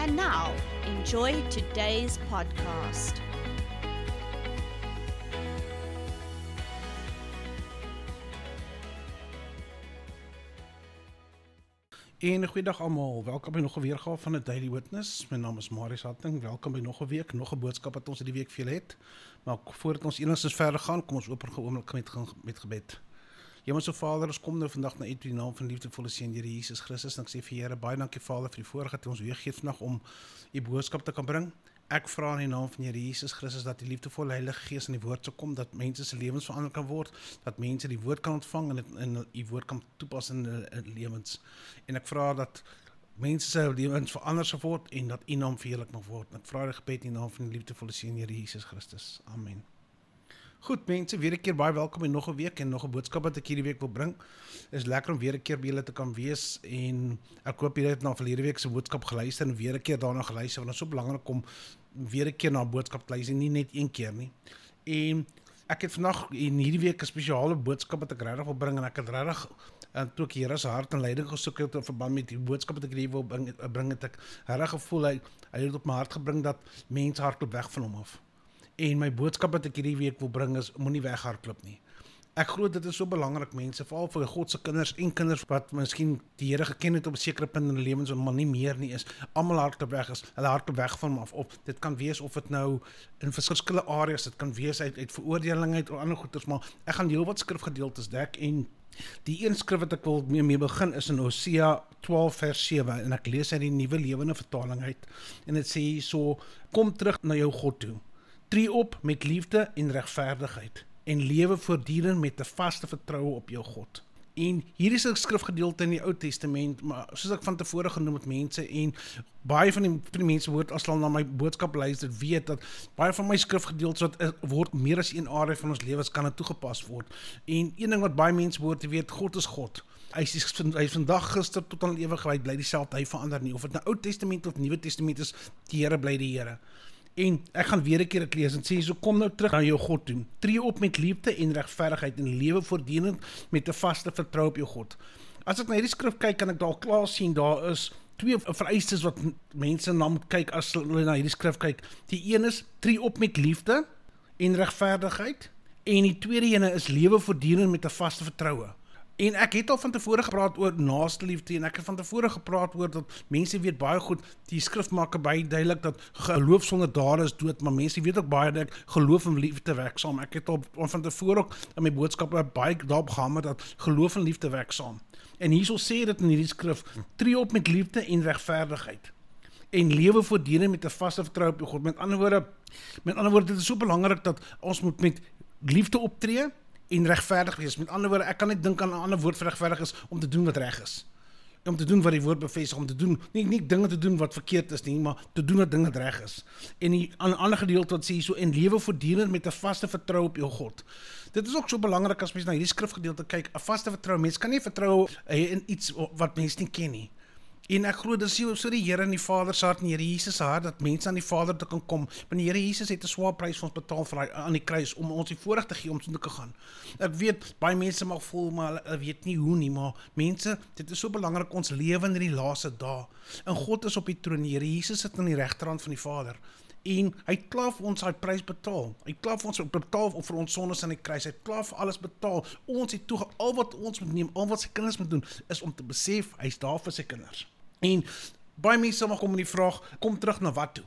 And now, enjoy today's podcast. En goeiedag almal. Welkom by nog 'n weergawe van 'n Daily Witness. My naam is Marius Hatting. Welkom by nog 'n week, nog 'n boodskap wat ons hierdie week vir julle het. Maar voordat ons enigstens verder gaan, kom ons vir 'n oomblik met met gebed. Hemelse Vader, ons kom nou vandag na U in die naam van liefdevolle Seun Here Jesus Christus en ek sê vir Here baie dankie Vader vir die voorgesig wat ons weer gee vandag om U boodskap te kan bring. Ek vra in die naam van Here Jesus Christus dat die liefdevolle Heilige Gees in die woord sal kom dat mense se lewens verander kan word, dat mense die woord kan ontvang en dit in u woord kan toepas in hulle lewens. En ek vra dat mense se lewens verander sal word en dat u naam verheerlik mag word. Ek vra dit gebed in die naam van die liefdevolle Seun Here Jesus Christus. Amen. Goed mense, weer 'n keer baie welkom en nog 'n week en nog 'n boodskap wat ek hierdie week wil bring. Is lekker om weer 'n keer by julle te kan wees en ek hoop julle het na verlede week se boodskap geluister en weer 'n keer daarna geluister want dit is so belangrik om weer 'n keer na 'n boodskap te luister, nie net een keer nie. En ek het vandag en hierdie week 'n spesiale boodskap wat ek regtig wil bring en ek het regtig en toe ek Here se hart en leiding gesoek het in verband met die boodskap wat ek hier wil bring, bring het ek regtig gevoel hy hy het op my hart gebring dat mense hardloop weg van hom af. En my boodskap wat ek hierdie week wil bring is moenie weghardloop nie. Ek glo dit is so belangrik mense, veral vir God se kinders en kinders wat miskien die Here geken het op 'n sekere punt in hulle lewens en maar nie meer nie is. Almal hardloop weg is. Hulle hardloop weg van hom af. Of dit kan wees of dit nou in verskillende areas, dit kan wees uit uit veroordeling uit of ander goeters, maar ek gaan heelwat skrifgedeeltes dek en die een skrif wat ek wil mee, mee begin is in Hosea 12 vers 7 en ek lees uit die nuwe lewende vertaling uit en dit sê hierso kom terug na jou God toe tree op met liefde en regverdigheid en lewe voortdurend met 'n vaste vertroue op jou God. En hier is 'n skrifgedeelte in die Ou Testament, maar soos ek van tevore genoem het mense en baie van die, van die mense word as hulle na my boodskap luister, weet dat baie van my skrifgedeeltes wat uh, word meer as een area van ons lewens kan dit toegepas word. En een ding wat baie mense moet weet, God is God. Hy is hy is vandag gister tot aan ewigheid bly dieselfde, hy verander nie of dit nou Ou Testament of Nuwe Testament is, die Here bly die Here. En ek gaan weer 'n keer dit lees en sê so kom nou terug na jou God toe. Tree op met liefde en regverdigheid en lewe voortdurend met 'n vaste vertroue op jou God. As ek na hierdie skrif kyk, kan ek daar klaar sien daar is twee vereistes wat mense na moet kyk as hulle na hierdie skrif kyk. Die een is tree op met liefde en regverdigheid en die tweede ene is lewe voortdurend met 'n vaste vertroue. En ek het al van tevore gepraat oor naaste liefde en ek het van tevore gepraat oor dat mense weet baie goed die skrif maak baie duidelik dat geloof sonder dade is dood, maar mense weet ook baie dat geloof en liefde werk saam. Ek het al van tevore ook in my boodskappe baie daarop gehamer dat geloof en liefde werk saam. En hierso sê dit in hierdie skrif: tree op met liefde en regverdigheid en lewe voortdurend met 'n vaste vertroue op God. Met ander woorde, met ander woorde, dit is so belangrik dat ons moet met liefde optree en regverdig wees. Met ander woorde, ek kan net dink aan 'n ander woord vir regverdig is om te doen wat reg is. Om te doen wat die woord bevestig, om te doen nie nie dinge te doen wat verkeerd is nie, maar te doen wat dinge reg is. En 'n ander gedeelte wat sê so en lewe voortdurend met 'n vaste vertroue op jou God. Dit is ook so belangrik as mens na hierdie skrifgedeelte kyk, 'n vaste vertroue. Mens kan nie vertrou in iets wat mens nie ken nie. En ek glo dis so die Here en die Vader se hart en die Here Jesus se hart dat mense aan die Vader toe kan kom. Want die Here Jesus het 'n swaar prys vir ons betaal vir aan die kruis om ons die voorreg te gee om te kan gaan. Ek weet baie mense mag voel maar hulle weet nie hoe nie, maar mense, dit is so belangrik ons lewe in hierdie laaste dae. En God is op die troon. Die Here Jesus sit aan die regterhand van die Vader en hy het klaar vir ons daai prys betaal. Hy het klaar vir ons betaal vir ons sondes aan die kruis. Hy het klaar vir alles betaal. Ons het toe al wat ons moet neem, al wat sy kinders moet doen is om te besef hy's daar vir sy kinders. En baie mense mag kom met die vraag, kom terug na wat toe?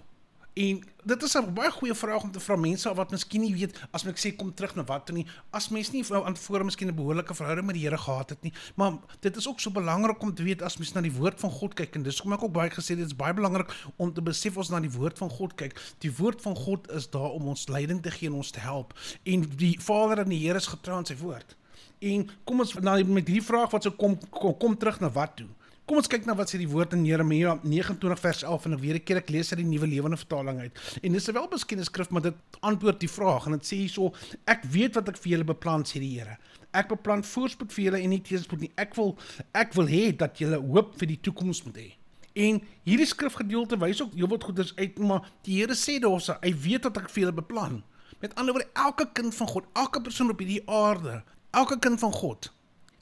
En dit is 'n baie goeie vraag om te vra mense wat miskien nie weet as ek sê kom terug na wat toe nie, as mens nie voor miskien 'n behoorlike verhouding met die Here gehad het nie. Maar dit is ook so belangrik om te weet as mens na die woord van God kyk en dis kom ek ook baie gesê dit is baie belangrik om te besef ons na die woord van God kyk. Die woord van God is daar om ons leiding te gee en ons te help. En die Vader en die Here is getrou aan sy woord. En kom ons nou met hierdie vraag wat sou kom, kom kom terug na wat toe? Kom ons kyk na wat sê die woord in Jeremia 29 vers 11 en ek weer 'n keer ek lees uit die nuwe lewende vertaling uit. En dis 'n welbeskikte skrif, maar dit antwoord die vraag en dit sê hierso: Ek weet wat ek vir julle beplan sê die Here. Ek beplan voorspoed vir julle en nie teenspoed nie. Ek wil ek wil hê dat julle hoop vir die toekoms moet hê. En hierdie skrifgedeelte wys ook heelwat goeders uit, maar die Here sê daarso, hy weet wat ek vir julle beplan. Met ander woorde, elke kind van God, elke persoon op hierdie aarde, elke kind van God,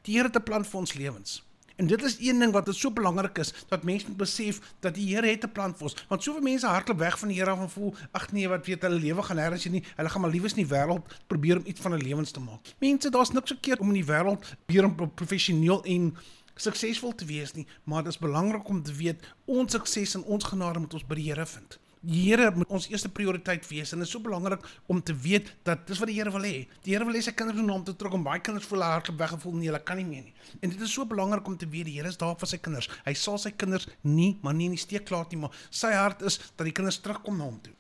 die Here het 'n plan vir ons lewens. En dit is een ding wat dit so belangrik is dat mense moet besef dat die Here het 'n plan vir ons. Want soveel mense hardloop weg van die Here af en voel, ag nee, wat weet hulle lewe gaan nêrens nie. Hulle gaan maar liewes in die wêreld probeer om iets van hulle lewens te maak. Mense, daar's niks verkeerd om in die wêreld probeer om professioneel en suksesvol te wees nie, maar dit is belangrik om te weet ons sukses en ons genade moet ons by die Here vind. Die Here moet ons eerste prioriteit wees en dit is so belangrik om te weet dat dis wat die Here wil hê. Die Here wil hê sy kinders moet na hom toe trek om baie kinders voel hardloop weggevoel nee, hulle kan nie meer nie. En dit is so belangrik om te weet die Here is daar vir sy kinders. Hy sal sy kinders nie maar nie in die steek laat nie, maar sy hart is dat die kinders terugkom na hom toe.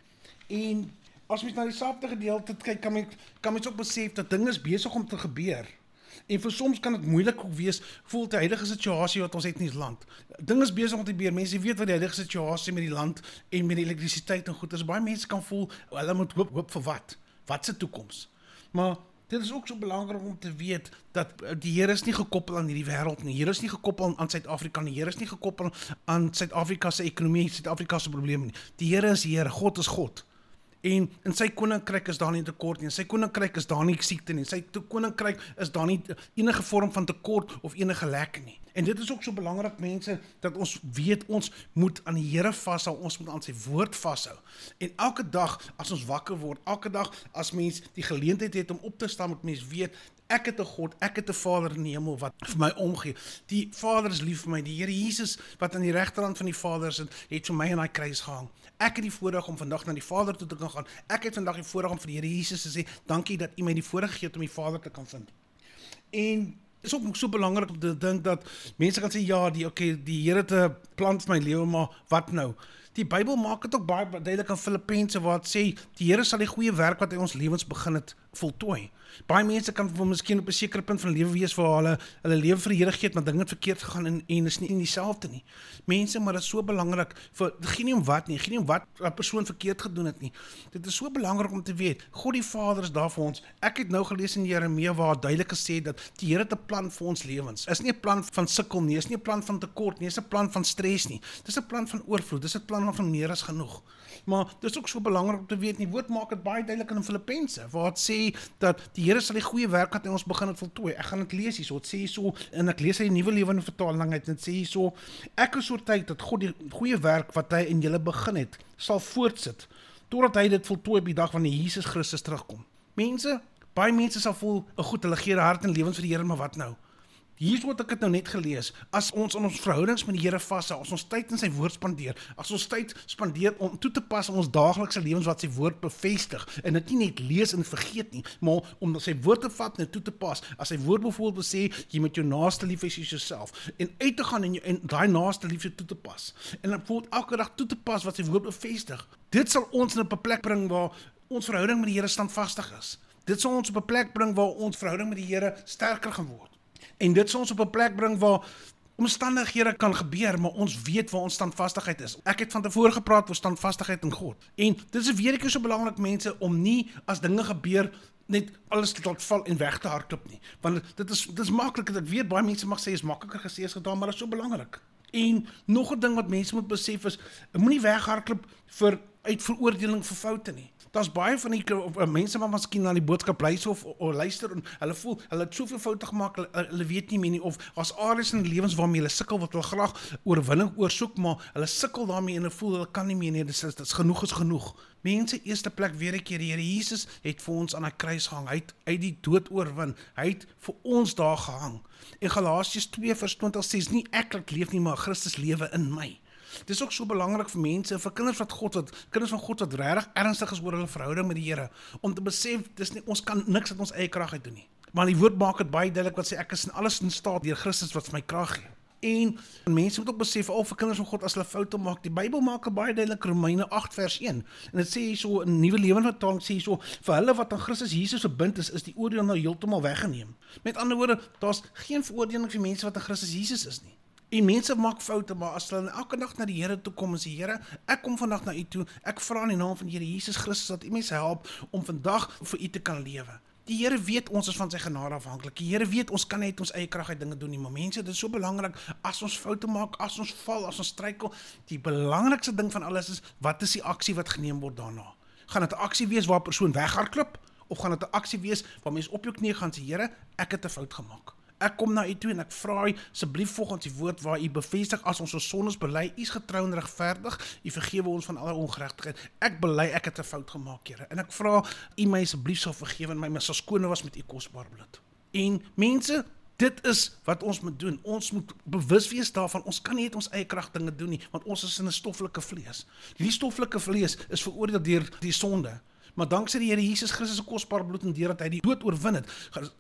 En as mens na die saapte gedeelte kyk, kan mens kan mens ook besef dat dinge besig om te gebeur. En vir soms kan dit moeilik ook wees voel die huidige situasie wat ons het in die land. Dinge is besig om te gebeur. Mense weet wat die huidige situasie met die land en met die elektrisiteit en goed is. Baie mense kan voel hulle moet hoop hoop vir wat? Wat se toekoms? Maar dit is ook so belangrik om te weet dat die Here is nie gekoppel aan hierdie wêreld nie. Die Here is nie gekoppel aan Suid-Afrika nie. Die Here is nie gekoppel aan Suid-Afrika se ekonomie, Suid-Afrika se probleme nie. Die Here is Here. God is God. En in sy koninkryk is daar nie tekort nie. In sy koninkryk is daar nie siekte nie. In sy koninkryk is daar nie enige vorm van tekort of enige lek nie. En dit is ook so belangrik mense dat ons weet ons moet aan die Here vashou, ons moet aan sy woord vashou. En elke dag as ons wakker word, elke dag as mens die geleentheid het om op te staan, moet mens weet ek het 'n God, ek het 'n Vader in die hemel wat vir my omgee. Die Vader is lief vir my. Die Here Jesus wat aan die regterhand van die Vader sit, het vir my aan daai kruis gehang. Ek het die voorreg om vandag na die Vader toe te kan gaan. Ek het vandag die voorreg om vir die Here Jesus te sê, "Dankie dat U my die voorreg gegee het om die Vader te kan vind." En is ook so belangrik om te dink dat mense kan sê ja, die okay, die Here het 'n plan vir my lewe, maar wat nou? Die Bybel maak dit ook baie duidelik in Filippense waar dit sê die Here sal die goeie werk wat hy ons lewens begin het voltooi. Baie mense kan vir miskien op 'n sekere punt van lewe wees waar hulle hulle lewe vir die Here gee, maar dinge het verkeerd gegaan en en is nie in dieselfde nie. Mense, maar dit is so belangrik vir geen nie om wat nie, geen nie om wat 'n persoon verkeerd gedoen het nie. Dit is so belangrik om te weet, God die Vader is daar vir ons. Ek het nou gelees in Jeremia waar duidelik gesê dat die Here het 'n plan vir ons lewens. Is nie 'n plan van sukkel nie, is nie 'n plan van tekort nie, is 'n plan van stres nie. Dis 'n plan van oorvloed, dis 'n plan van meer as genoeg. Maar dis ook so belangrik om te weet, die woord maak dit baie duidelik in Filippense waar dit sê dat die Here sal die goeie werk wat hy ons begin het voltooi. Ek gaan dit lees hierso. Dit sê hierso en ek lees uit die nuwe lewende vertaling uit en dit sê hierso ek is oortuig dat God die goeie werk wat hy in julle begin het, sal voortsit totdat hy dit voltooi op die dag wanneer Jesus Christus terugkom. Mense, baie mense sal voel, "O goed, hulle gee hulle hart en lewens vir die Here, maar wat nou?" Hier's wat ek het nou net gelees. As ons in ons verhoudings met die Here vashou, as ons tyd in sy woord spandeer, as ons tyd spandeer om toe te pas in ons daaglikse lewens wat sy woord bevestig en dit nie net lees en vergeet nie, maar om sy woord te vat en toe te pas. As sy woord byvoorbeeld sê jy moet jou naaste lief hê soos jouself en uit te gaan en jou en daai naaste liefde toe te pas. En dan voel elke dag toe te pas wat sy woord bevestig. Dit sal ons in 'n plek bring waar ons verhouding met die Here standvastig is. Dit sal ons op 'n plek bring waar ons verhouding met die Here sterker gaan word. En dit sal ons op 'n plek bring waar omstandighede kan gebeur, maar ons weet waar ons standvastigheid is. Ek het van tevore gepraat oor standvastigheid in God. En dit is weer ek so belangrik mense om nie as dinge gebeur net alles te laat val en weg te hardloop nie. Want dit is dit is maklik dat ek weet baie mense mag sê is makliker gesê as gedaan, maar dit is so belangrik. En nog 'n ding wat mense moet besef is, moenie weghardloop vir uit veroordeling vir foute nie. Daar's baie van die uh, mense wat miskien na die boodskap luister of, of luister en hulle voel hulle het soveel foute gemaak, hulle, hulle weet nie meer nie of as areas in lewens waarmee hulle sukkel wat hulle graag oorwinning oorsoek, maar hulle sukkel daarmee en hulle voel hulle kan nie meer nie. Dit is dit is genoeg is genoeg. Mense eerste plek weer 'n keer die Here Jesus het vir ons aan 'n kruis gehang. Hy het uit die dood oorwin. Hy het vir ons daar gehang. En Galasiërs 2:20 sê nie ek leef nie, maar Christus lewe in my. Dis ook so belangrik vir mense, vir kinders wat God wat kinders van God wat regtig ernstig is oor hulle verhouding met die Here om te besef dis nie ons kan niks uit ons eie krag uit doen nie. Maar die woord maak dit baie duidelik wat sê ek is in alles in staat deur Christus wat vir my krag gee. En mense moet ook besef al vir kinders van God as hulle foute maak, die Bybel maak dit baie duidelik Romeine 8 vers 1. En dit sê hierso in Nuwe Lewende Vertaling sê hierso vir hulle wat aan Christus Jesus verbind is, is die oordeel nou heeltemal weggeneem. Met ander woorde, daar's geen veroordeling vir mense wat aan Christus Jesus is nie. En mense maak foute, maar as hulle elke dag na die Here toe kom en sê Here, ek kom vandag na U toe. Ek vra in die naam van die Here Jesus Christus dat U my help om vandag vir U te kan lewe. Die Here weet ons is van sy genade afhanklik. Die Here weet ons kan net ons eie krag uit dinge doen nie, maar mense, dit is so belangrik as ons foute maak, as ons val, as ons struikel, die belangrikste ding van alles is wat is die aksie wat geneem word daarna? Gaan dit 'n aksie wees waar 'n persoon weghardloop of gaan dit 'n aksie wees waar mense op jou knie gaan sê Here, ek het 'n fout gemaak. Ek kom na u toe en ek vra u asseblief volgens die woord waar u bevestig as ons ons sondes bely, u is getrou en regverdig, u vergewe ons van alle ongeregtigheid. Ek bely ek het 'n fout gemaak, Here, en ek vra u my asseblief sal vergewe en my mis skoon was met u kosbare bloed. En mense, dit is wat ons moet doen. Ons moet bewus wees daarvan ons kan nie net ons eie krag dinge doen nie, want ons is in 'n stoffelike vlees. Hierdie stoffelike vlees is veroordeel deur die sonde. Maar danksy die Here Jesus Christus se kosbare bloed en deurdat hy die dood oorwin het,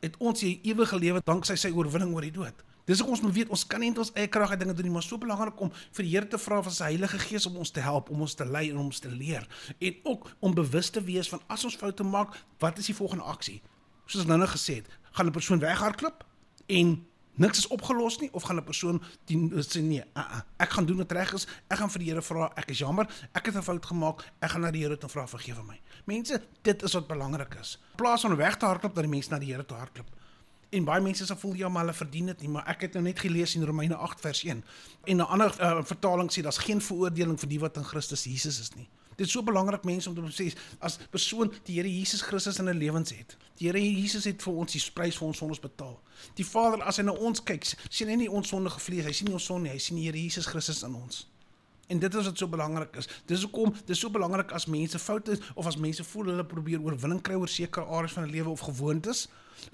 het ons die ewige lewe danksy sy oorwinning oor die dood. Dis ek ons moet weet ons kan nie net ons eie krag uit dinge doen nie, maar so belangrik om vir die Here te vra vir sy Heilige Gees om ons te help, om ons te lei en om ons te leer en ook om bewus te wees van as ons foute maak, wat is die volgende aksie? Soos nou net gesê het, gaan 'n persoon weghardloop en niks is opgelos nie of gaan 'n persoon die sê nee, uh -uh, ek gaan doen wat reg is. Ek gaan vir die Here vra, ek is jammer, ek het 'n fout gemaak. Ek gaan na die Here toe vra vergewe my. Mense, dit is wat belangrik is. In plaas van weg te hardloop dat die mense na die Here toe hardloop. En baie mense sê voel ja maar hulle verdien dit nie, maar ek het nou net gelees in Romeine 8 vers 1. En 'n ander uh, vertaling sê daar's geen veroordeling vir die wat in Christus Jesus is nie. Dit is so belangrik mense om te besef as persoon die Here Jesus Christus in 'n lewens het. Die Here Jesus het vir ons die prys vir ons sondes betaal. Die Vader as hy na ons kyk, sien hy nie ons sondige vlees, hy sien nie ons sonde nie, hy sien die Here Jesus Christus in ons. En dit is wat so belangrik is. Dis hoekom dis so belangrik as mense foute of as mense voel hulle probeer oorwinning kry oor sekere areas van hulle lewe of gewoontes.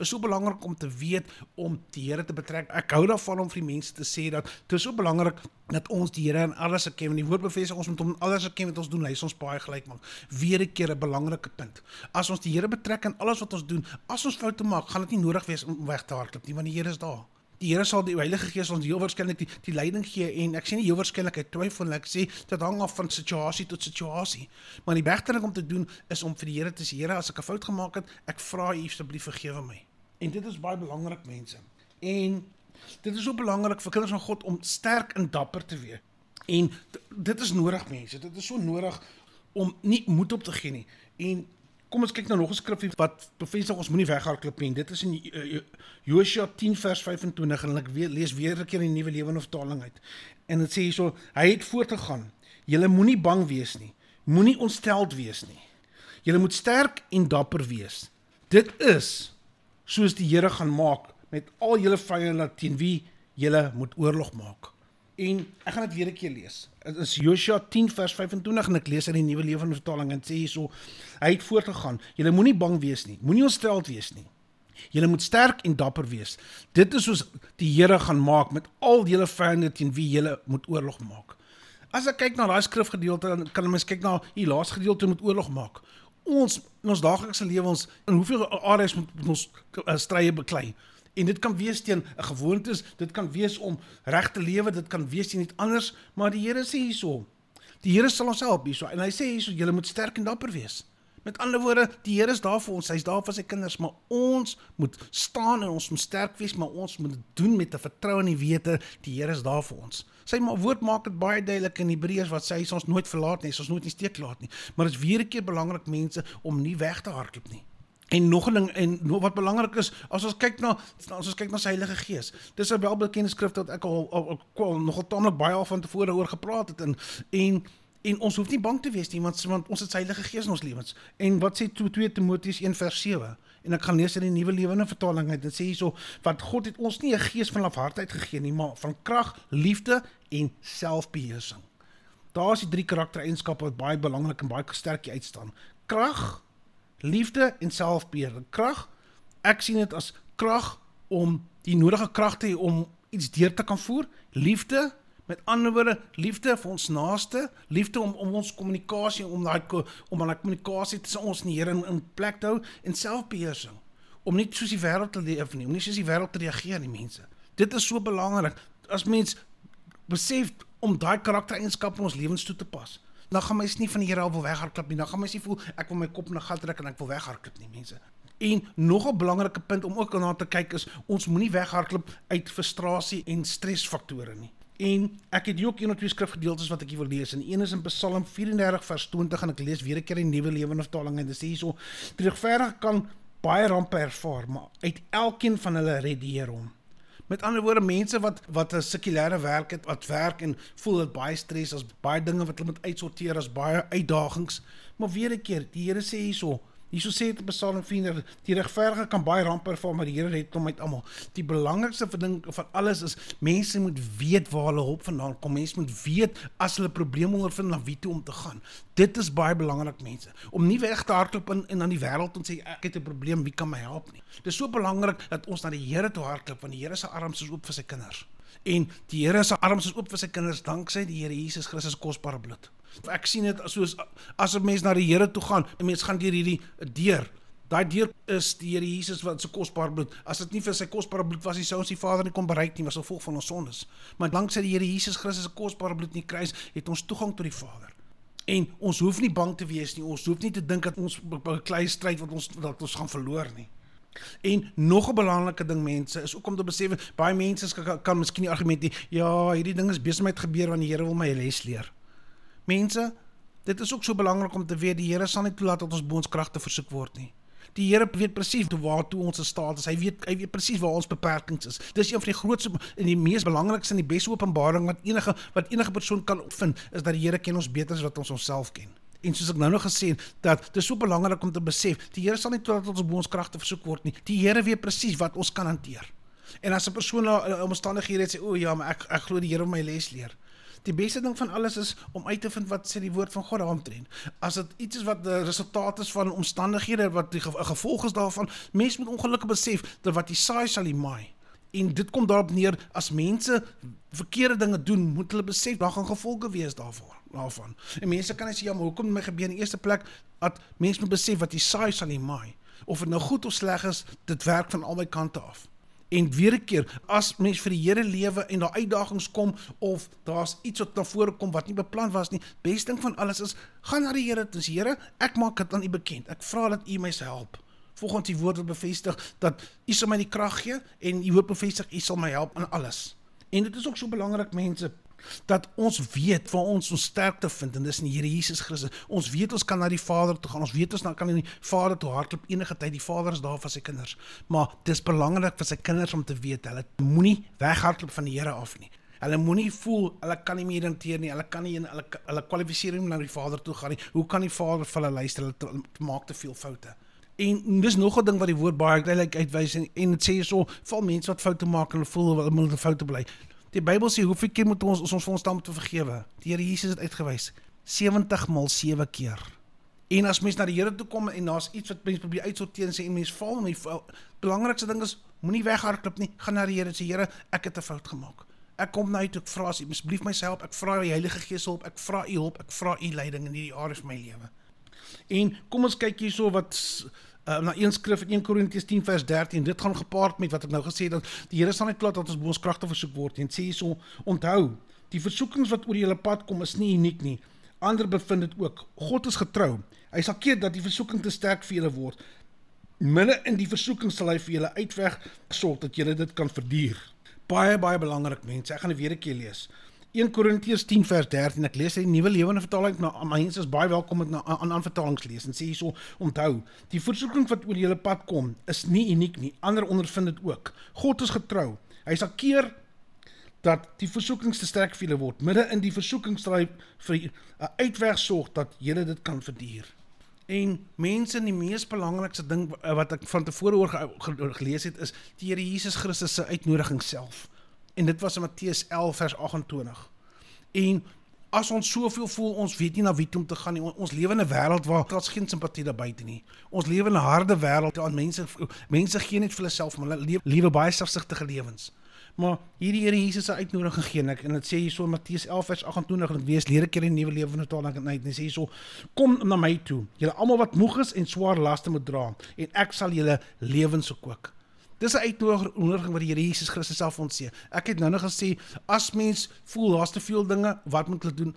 Is so belangrik om te weet om die Here te betrek. Ek hou daarvan om vir die mense te sê dat dit so belangrik dat ons die Here in alles erken. Die woord bevestig ons moet hom in alles erken wat ons doen. Hy is ons baie gelyk maak. Weer 'n keer 'n belangrike punt. As ons die Here betrek in alles wat ons doen, as ons foute maak, gaan dit nie nodig wees om weg te hardloop nie, want die Here is daar die Here sal die Heilige Gees ons heel waarskynlik die, die leiding gee en ek sê nie heel waarskynlik hy twyfel ek sê dit hang af van situasie tot situasie. Maar die beste ding om te doen is om vir die Here te sê Here as ek 'n fout gemaak het ek vra u asseblief vergewe my. En dit is baie belangrik mense. En dit is so belangrik vir kinders van God om sterk en dapper te wees. En dit is nodig mense. Dit is so nodig om nie moed op te gee nie. En Kom ons kyk nou nog 'n skrifgie wat bevestig ons moenie weghardloop nie. Dit is in uh, Josua 10 vers 25 en ek weer, lees weer 'n keer in die Nuwe Lewende Vertaling uit. En dit sê hierso: Hy het voortgegaan. Julle moenie bang wees nie. Moenie ontsteld wees nie. Julle moet sterk en dapper wees. Dit is soos die Here gaan maak met al julle vyande teen wie julle moet oorlog maak. En ek gaan dit weer 'n keer lees. Dit is Josua 10 vers 25 en ek lees uit die Nuwe Lewende Vertaling en sê hierso: Hy het voortgegaan. Julle moenie bang wees nie. Moenie ontsteld wees nie. Julle moet sterk en dapper wees. Dit is soos die Here gaan maak met al julle vyande teen wie julle moet oorlog maak. As ek kyk na daai skrifgedeelte, dan kan mens kyk na die laaste gedeelte met oorlog maak. Ons in ons daaglikse lewens, in hoeveel areas moet ons uh, strye beklei? En dit kan wees teen 'n gewoontes, dit kan wees om reg te lewe, dit kan wees iets anders, maar die Here sê hierso. Die Here sal ons help hierso en hy sê hierso julle moet sterk en dapper wees. Met ander woorde, die Here is daar vir ons, hy's daar vir sy kinders, maar ons moet staan en ons moet sterk wees, maar ons moet dit doen met 'n vertroue in die wete die Here is daar vir ons. Sy woord maak dit baie duidelik in Hebreërs wat sê hy ons nooit verlaat nie, ons nooit nie steek laat nie. Maar dit is weer 'n keer belangrik mense om nie weg te hardloop nie. En nog 'n ding en wat belangrik is, as ons kyk na as ons kyk na sy Heilige Gees. Dis 'n welbekende skrif wat ek al, al, al, al nogal tamelik baie al van tevore oor gepraat het en en en ons hoef nie bang te wees nie want want ons het sy Heilige Gees in ons lewens. En wat sê 2 Timoteus 1 vers 7? En ek gaan lees in die Nuwe Lewende Vertaling uit. Dit sê hierso: "Want God het ons nie 'n gees van lafhartigheid gegee nie, maar van krag, liefde en selfbeheersing." Daar is die drie karaktereienskappe wat baie belangrik en baie sterk uitstaan. Krag, liefde en selfbeheer. Krag, ek sien dit as krag om die nodige krag te hê om iets deur te kan voer. Liefde, met ander woorde, liefde vir ons naaste, liefde om om ons kommunikasie om daai om aan daai kommunikasie tussen ons en die Here in, in plek te hou en selfbeheersing. Om nie soos die wêreld te leef nie, om nie soos die wêreld te reageer nie, mense. Dit is so belangrik as mens besef om daai karaktereienskappe in ons lewens toe te pas dan gaan mens nie van die Here al wil weghardloop nie. Dan gaan mens nie voel ek wil my kop in 'n gat druk en ek wil weghardloop nie, mense. En nog 'n belangrike punt om ook na te kyk is ons moenie weghardloop uit frustrasie en stresfaktore nie. En ek het hier ook een of twee skrifgedeeltes wat ek hier wil lees. En een is in Psalm 34 vers 20 en ek lees weer 'n keer die Nuwe Lewende Vertaling en dit sê hierso: "Die regverdige kan baie rampe ervaar, maar uit elkeen van hulle red die Here hom." Met ander woorde, mense wat wat 'n sekulêre werk het, wat werk en voel dit baie stres, as baie dinge wat hulle moet uitsorteer, as baie uitdagings. Maar weer 'n keer, die Here sê hierso, Hierso sê dit in Psalm 4: Die regverdige kan baie rampe ervaar, maar die Here red hom uit almal. Die belangrikste ding van alles is mense moet weet waar hulle hulp vandaan kom. Mense moet weet as hulle probleme ondervind na wie toe om te gaan. Dit is baie belangrik mense. Om nie weg te hardloop in en aan die wêreld en sê ek het 'n probleem, wie kan my help nie. Dit is so belangrik dat ons na die Here toe hardloop want die Here se arms is oop vir sy kinders. En die Here se arms is oop vir sy kinders danksy die Here Jesus Christus kosbare bloed. Ek sien dit soos as 'n mens na die Here toe gaan, 'n mens gaan deur hierdie deur. Daai deur is die Here Jesus wat se kosbare bloed. As dit nie vir sy kosbare bloed was, sou ons die Vader nie kon bereik nie, was gevolg van ons sondes. Maar danksy die Here Jesus Christus se kosbare bloed in die kruis, het ons toegang tot die Vader. En ons hoef nie bang te wees nie. Ons hoef nie te dink dat ons 'n klein stryd wat ons dat ons gaan verloor nie. En nog 'n belangrike ding mense is ook om te besef baie mense kan, kan miskien die argument hê ja, hierdie ding is besig met gebeur want die Here wil my les leer. Mense, dit is ook so belangrik om te weet die Here sal nie toelaat dat ons bo ons kragte versoek word nie. Die Here weet presies toe waartoe ons staat is. Hy weet hy weet presies waar ons beperkings is. Dis een van die grootste en die mees belangrikste en die beste openbaring wat enige wat enige persoon kan vind is dat die Here ken ons beter as wat ons onsself ken. En soos ek nou nog gesê het, dat dit so belangrik om te besef, die Here sal nie toelaat dat ons bo ons kragte versoek word nie. Die Here weet presies wat ons kan hanteer. En as 'n persoon na omstandighede sê, "O ja, maar ek ek glo die Here wil my les leer." Die beste ding van alles is om uit te vind wat sê die woord van God daaromtrent. As dit iets is wat die resultaat is van omstandighede wat die gevolg is daarvan, mens moet ongelukkig besef dat wat jy saai sal jy maai. En dit kom daarop neer as mense verkeerde dinge doen, moet hulle besef daar gaan gevolge wees daarvoor daarvan. En mense kan sê ja, maar hoekom my gebeur in die eerste plek dat mense moet besef wat jy saai sal jy maai. Of dit nou goed of sleg is, dit werk van albei kante af. En weer 'n keer, as mens vir die Here lewe en daar uitdagings kom of daar's iets wat na vore kom wat nie beplan was nie, beste ding van alles is gaan na die Here en sê Here, ek maak dit aan U bekend. Ek vra dat U my help. Volgens die woord wat bevestig dat U sal my die krag gee en U woord bevestig U sal my help in alles. En dit is ook so belangrik mense dat ons weet waar ons ons sterkte vind en dis in Here Jesus Christus. Ons weet ons kan na die Vader toe gaan. Ons weet ons kan na die Vader toe hardloop enige tyd. Die Vader is daar vir sy kinders. Maar dis belangrik vir sy kinders om te weet hulle moenie weghardloop van die Here af nie. Hulle moenie voel hulle kan nie meer hanteer nie. Hulle kan nie hulle hulle kwalifiseer nie na die Vader toe gaan nie. Hoe kan die Vader vir hulle luister? Hulle te, te maak te veel foute. En dis nog 'n ding wat die woord baie duidelik uitwys en en dit sê hierso, val mense wat foute maak en hulle voel hulle moet foute bly. Die Bybel sê hoeveel keer moet ons ons vir ons dan moet vergewe? Die Here Jesus het uitgewys 70 maal 7 keer. En as mens na die Here toe kom en daar's iets wat mens probeer uitsorteer en sê en mens val en die belangrikste ding is moenie weghardloop nie. Gaan na die Here sê Here, ek het 'n fout gemaak. Ek kom na U toe, ek vra asseblief my help. Ek vra die Heilige Gees hulp. Ek vra U hulp. Ek vra U leiding in hierdie area van my lewe. En kom ons kyk hierso wat uh, na een skrif in 1 Korintiërs 10 vers 13 dit gaan gepaard met wat ek nou gesê het dat die Here sal net toelaat dat ons bo ons kragte versoek word en sê hierso onthou die versoekings wat oor julle pad kom is nie uniek nie. Ander bevind dit ook. God is getrou. Hy sal keer dat die versoeking te sterk vir julle word. Minne in die versoeking sal hy vir julle uitweg sorg dat julle dit kan verduur. Baie baie belangrik mense. Ek gaan dit weer 'n keer lees 1 Korintiërs 10 vers 13 ek lees uit die nuwe lewende vertaling. Nou mense is baie welkom om dit aan aan vertalings lees en sê hierso onthou die versoeking wat oor julle pad kom is nie uniek nie. Ander ondervind dit ook. God is getrou. Hy sal keer dat die versoekings te sterk vir julle word. Midde in die versoekingsdryf vir 'n uitweg sorg dat julle dit kan verduur. En mense die mees belangrikste ding wat ek van tevore oor gelees het is die Here Jesus Christus se uitnodiging self en dit was in Matteus 11 vers 28. En as ons soveel voel ons weet nie na wie toe om te gaan nie. Ons lewe in 'n wêreld waar daar's geen simpatie daar buite nie. Ons lewe in 'n harde wêreld waar mense mense gee net vir hulle self, maar hulle lewe, baie selfsugtige lewens. Maar hierdie Here Jesus se uitnodiging gee ek en dit sê hierso in Matteus 11 vers 28 en dit wees leer ek in die nuwe lewe van totaal en net sê hierso kom na my toe julle almal wat moeg is en swaar laste moet dra en ek sal julle lewens verkoop. Dis 'n uitnodiging wat die Here Jesus Christus self ons sê. Ek het nou nog gesê as mens voel daar's te veel dinge, wat moet hulle doen?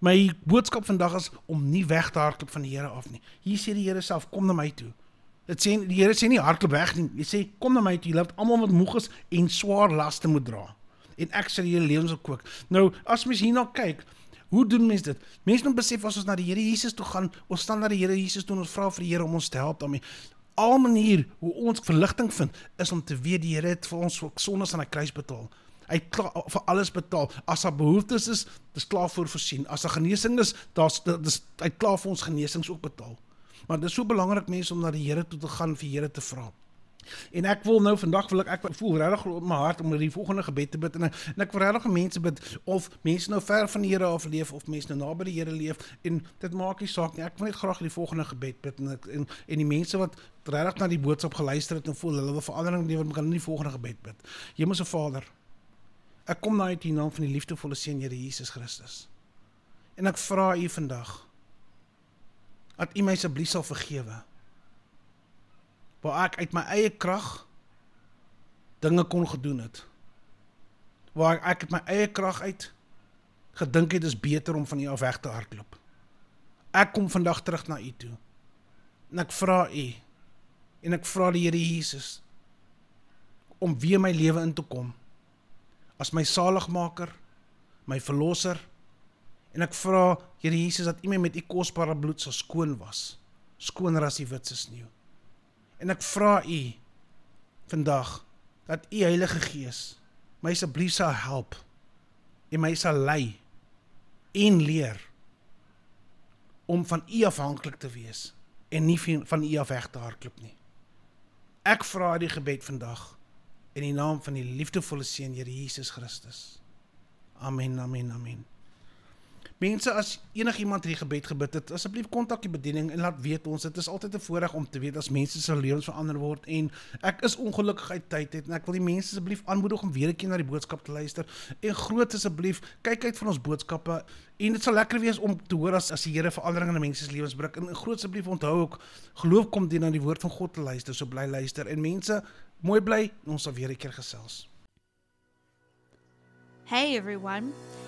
My boodskap vandag is om nie weg te hardloop van die Here af nie. Hier sê die Here self, kom na my toe. Dit sê die Here sê nie hardloop weg nie. Hy sê kom na my toe, julle wat almal wat moeg is en swaar laste moet dra. en ek sal julle lewens opkook. Nou, as mens hierna kyk, hoe doen mense dit? Mense moet besef as ons na die Here Jesus toe gaan, ons staan na die Here Jesus toe en ons vra vir die Here om ons te help daarmee. Al manier hoe ons verligting vind is om te weet die Here het vir ons sondes aan die kruis betaal. Hy het klaar vir alles betaal. As daar behoeftes is, dis klaar voor voorsien. As daar genesing is, daar's dis hy het klaar vir ons genesings ook betaal. Maar dit is so belangrik mense om na die Here toe te gaan vir Here te vra. En ek wil nou vandag wil ek ek voel regtig op my hart om die volgende gebed te bid en ek, en ek wil regtig mense bid of mense nou ver van die Here af leef of mense nou naby die Here leef en dit maak nie saak nie. Ek wil net graag die volgende gebed bid en ek, en, en die mense wat regtig na die boodskap geluister het en voel hulle wil verandering lewe, kan nie die volgende gebed bid. Hemelse Vader, ek kom na U in naam van die liefdevolle Seun Here Jesus Christus. En ek vra U vandag dat U my asseblief sal vergewe waar ek uit my eie krag dinge kon gedoen het. Waar ek uit my eie krag uit gedink het dit is beter om van U af weg te hardloop. Ek kom vandag terug na U toe. En ek vra U en ek vra die Here Jesus om weer my lewe in te kom as my saligmaker, my verlosser. En ek vra Here Jesus dat U my met U kosbare bloed sal skoon was, skoner as die witse sneeu. En ek vra u vandag dat u Heilige Gees my asseblief sal help en my sal lei en leer om van u afhanklik te wees en nie van u af weg te hardloop nie. Ek vra die gebed vandag in die naam van die liefdevolle Seun Here Jesus Christus. Amen. Amen. Amen. Mense as enigiemand hierdie gebed gebid het, asseblief kontak die bediening en laat weet ons. Dit is altyd 'n voorreg om te weet as mense se lewens verander word en ek is ongelukkig uit tyd het en ek wil die mense asseblief aanmoedig om weer 'n keer na die boodskap te luister en groot asseblief kyk uit van ons boodskappe en dit sal lekker wees om te hoor as as die Here verandering in mense se lewens bring. En groot asseblief onthou ook geloof kom dien aan die woord van God te luister. So bly luister en mense mooi bly en ons sal weer 'n keer gesels. Hey everyone.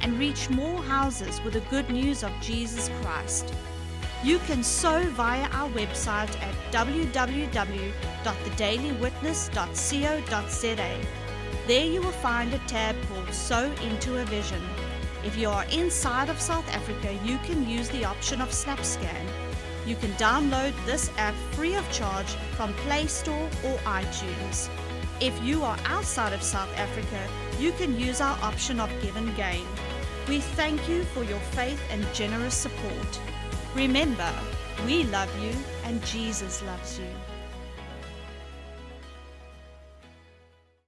and reach more houses with the good news of Jesus Christ. You can sow via our website at www.thedailywitness.co.za. There you will find a tab called Sow into a Vision. If you are inside of South Africa, you can use the option of SnapScan. You can download this app free of charge from Play Store or iTunes. If you are outside of South Africa, you can use our option of Give and Gain. We thank you for your faith and generous support. Remember, we love you and Jesus loves you.